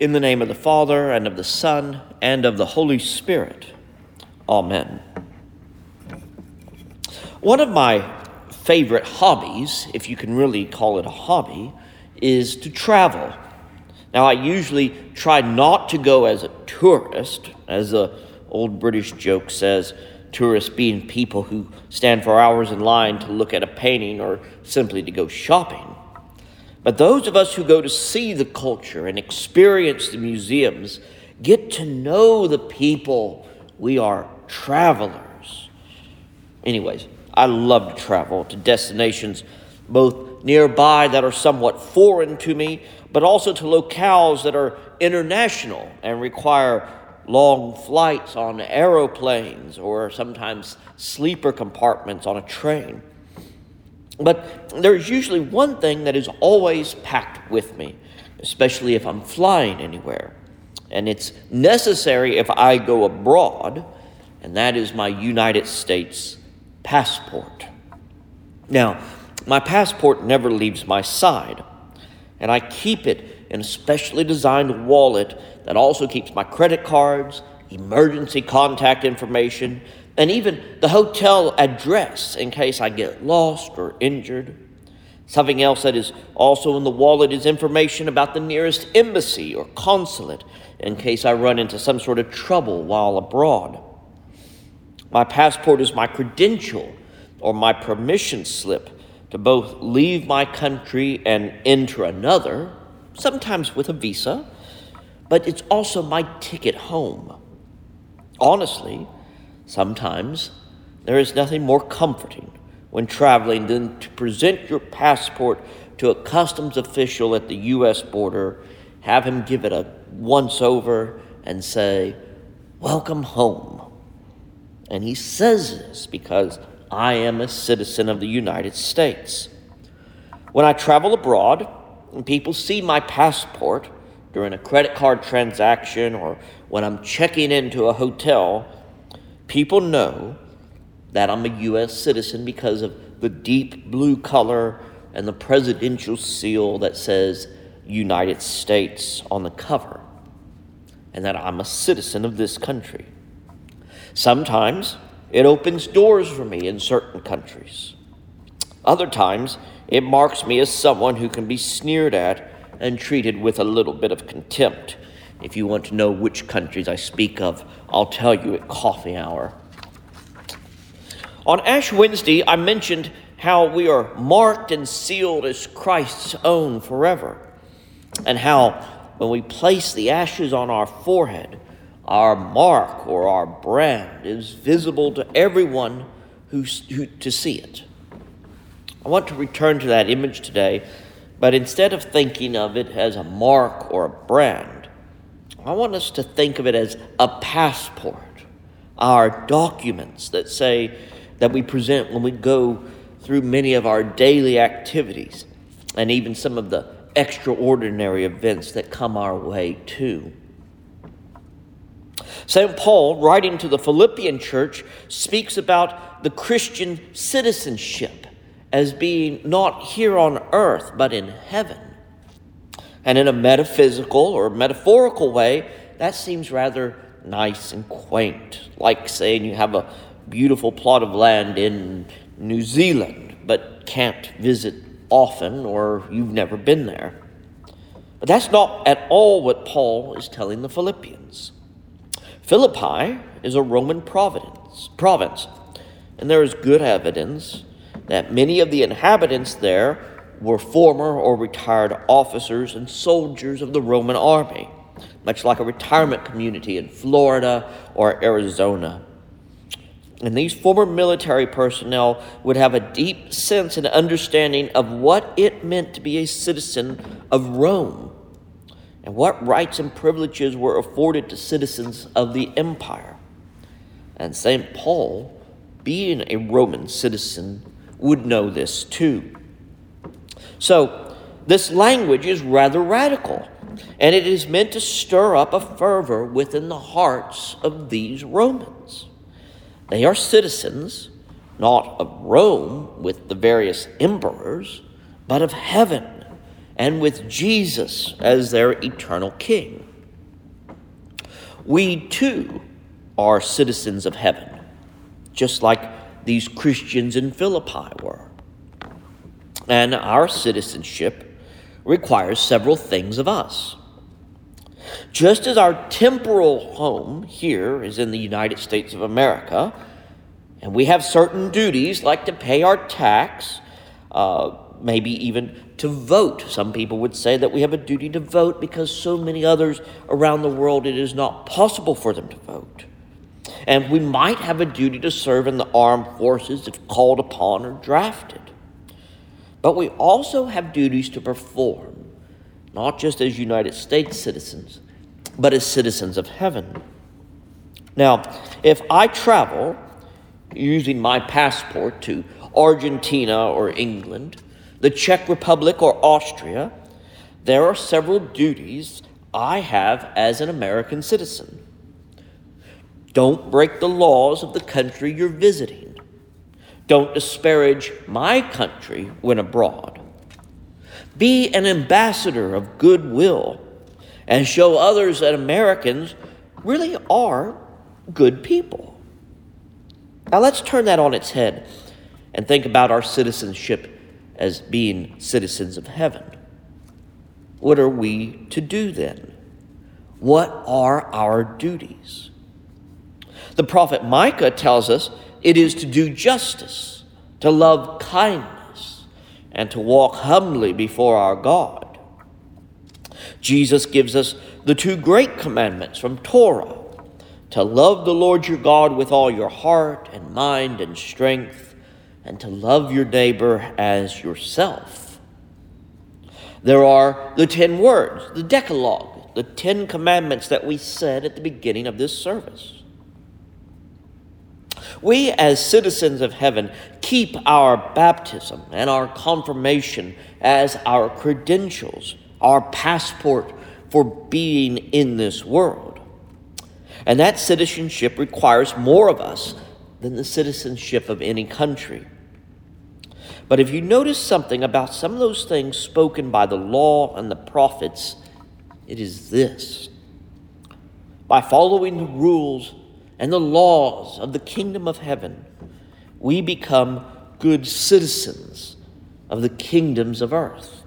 In the name of the Father, and of the Son, and of the Holy Spirit. Amen. One of my favorite hobbies, if you can really call it a hobby, is to travel. Now, I usually try not to go as a tourist, as the old British joke says, tourists being people who stand for hours in line to look at a painting or simply to go shopping. But those of us who go to see the culture and experience the museums get to know the people. We are travelers. Anyways, I love to travel to destinations both nearby that are somewhat foreign to me, but also to locales that are international and require long flights on aeroplanes or sometimes sleeper compartments on a train. But there's usually one thing that is always packed with me, especially if I'm flying anywhere. And it's necessary if I go abroad, and that is my United States passport. Now, my passport never leaves my side, and I keep it in a specially designed wallet that also keeps my credit cards, emergency contact information, and even the hotel address in case I get lost or injured. Something else that is also in the wallet is information about the nearest embassy or consulate in case I run into some sort of trouble while abroad. My passport is my credential or my permission slip to both leave my country and enter another, sometimes with a visa, but it's also my ticket home. Honestly, Sometimes there is nothing more comforting when traveling than to present your passport to a customs official at the U.S. border, have him give it a once over, and say, Welcome home. And he says this because I am a citizen of the United States. When I travel abroad and people see my passport during a credit card transaction or when I'm checking into a hotel, People know that I'm a U.S. citizen because of the deep blue color and the presidential seal that says United States on the cover, and that I'm a citizen of this country. Sometimes it opens doors for me in certain countries. Other times it marks me as someone who can be sneered at and treated with a little bit of contempt if you want to know which countries I speak of, I'll tell you at coffee hour. On Ash Wednesday, I mentioned how we are marked and sealed as Christ's own forever, and how when we place the ashes on our forehead, our mark or our brand is visible to everyone who, who to see it. I want to return to that image today, but instead of thinking of it as a mark or a brand, I want us to think of it as a passport, our documents that say that we present when we go through many of our daily activities and even some of the extraordinary events that come our way too. St. Paul, writing to the Philippian church, speaks about the Christian citizenship as being not here on earth but in heaven. And in a metaphysical or metaphorical way, that seems rather nice and quaint, like saying you have a beautiful plot of land in New Zealand but can't visit often or you've never been there. But that's not at all what Paul is telling the Philippians. Philippi is a Roman province, province, and there is good evidence that many of the inhabitants there were former or retired officers and soldiers of the Roman army, much like a retirement community in Florida or Arizona. And these former military personnel would have a deep sense and understanding of what it meant to be a citizen of Rome and what rights and privileges were afforded to citizens of the empire. And St. Paul, being a Roman citizen, would know this too. So, this language is rather radical, and it is meant to stir up a fervor within the hearts of these Romans. They are citizens, not of Rome with the various emperors, but of heaven and with Jesus as their eternal king. we too are citizens of heaven, just like these Christians in Philippi were. And our citizenship requires several things of us. Just as our temporal home here is in the United States of America, and we have certain duties like to pay our tax, uh, maybe even to vote. Some people would say that we have a duty to vote because so many others around the world it is not possible for them to vote. And we might have a duty to serve in the armed forces if called upon or drafted. But we also have duties to perform, not just as United States citizens, but as citizens of heaven. Now, if I travel using my passport to Argentina or England, the Czech Republic or Austria, there are several duties I have as an American citizen. Don't break the laws of the country you're visiting. Don't disparage my country when abroad. Be an ambassador of goodwill and show others that Americans really are good people. Now let's turn that on its head and think about our citizenship as being citizens of heaven. What are we to do then? What are our duties? The prophet Micah tells us it is to do justice, to love kindness, and to walk humbly before our God. Jesus gives us the two great commandments from Torah to love the Lord your God with all your heart and mind and strength and to love your neighbor as yourself. There are the ten words, the Decalogue, the Ten Commandments that we said at the beginning of this service. We, as citizens of heaven, keep our baptism and our confirmation as our credentials, our passport for being in this world. And that citizenship requires more of us than the citizenship of any country. But if you notice something about some of those things spoken by the law and the prophets, it is this. By following the rules and the laws of the kingdom of heaven, we become good citizens of the kingdoms of earth,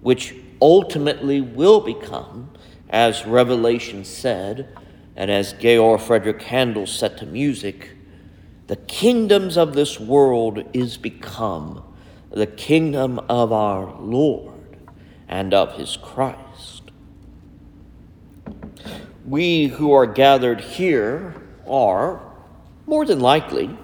which ultimately will become, as Revelation said, and as Georg Friedrich Handel set to music, the kingdoms of this world is become the kingdom of our Lord and of his Christ. We who are gathered here are, more than likely,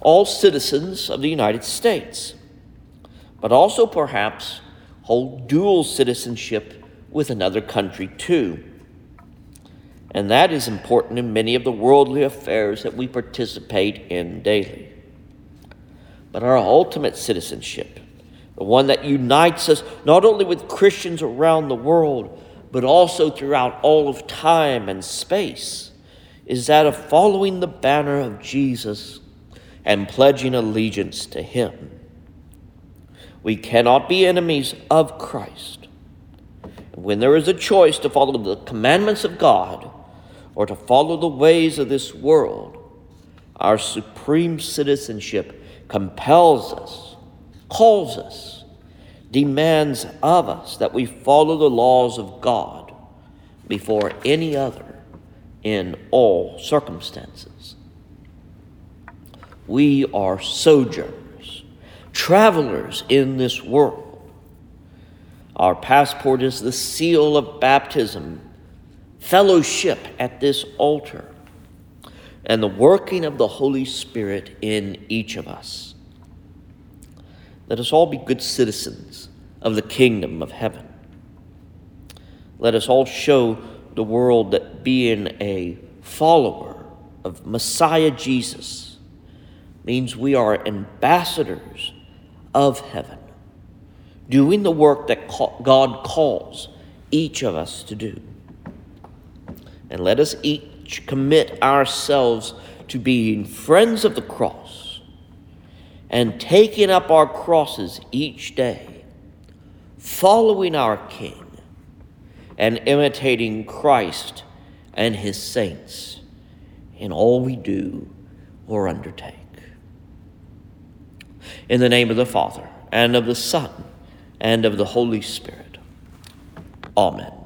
all citizens of the United States, but also perhaps hold dual citizenship with another country too and that is important in many of the worldly affairs that we participate in daily. But our ultimate citizenship, the one that unites us not only with Christians around the world, but also throughout all of time and space, is that of following the banner of Jesus and pledging allegiance to Him. We cannot be enemies of Christ. When there is a choice to follow the commandments of God, or to follow the ways of this world, our supreme citizenship compels us, calls us, demands of us that we follow the laws of God before any other in all circumstances. We are sojourners, travelers in this world. Our passport is the seal of baptism fellowship at this altar, and the working of the Holy Spirit in each of us. Let us all be good citizens of the kingdom of heaven. Let us all show the world that being a follower of Messiah Jesus means we are ambassadors of heaven, doing the work that God calls each of us to do. And let us each commit ourselves to being friends of the cross and taking up our crosses each day, following our King and imitating Christ and his saints in all we do or undertake. In the name of the Father, and of the Son, and of the Holy Spirit. Amen.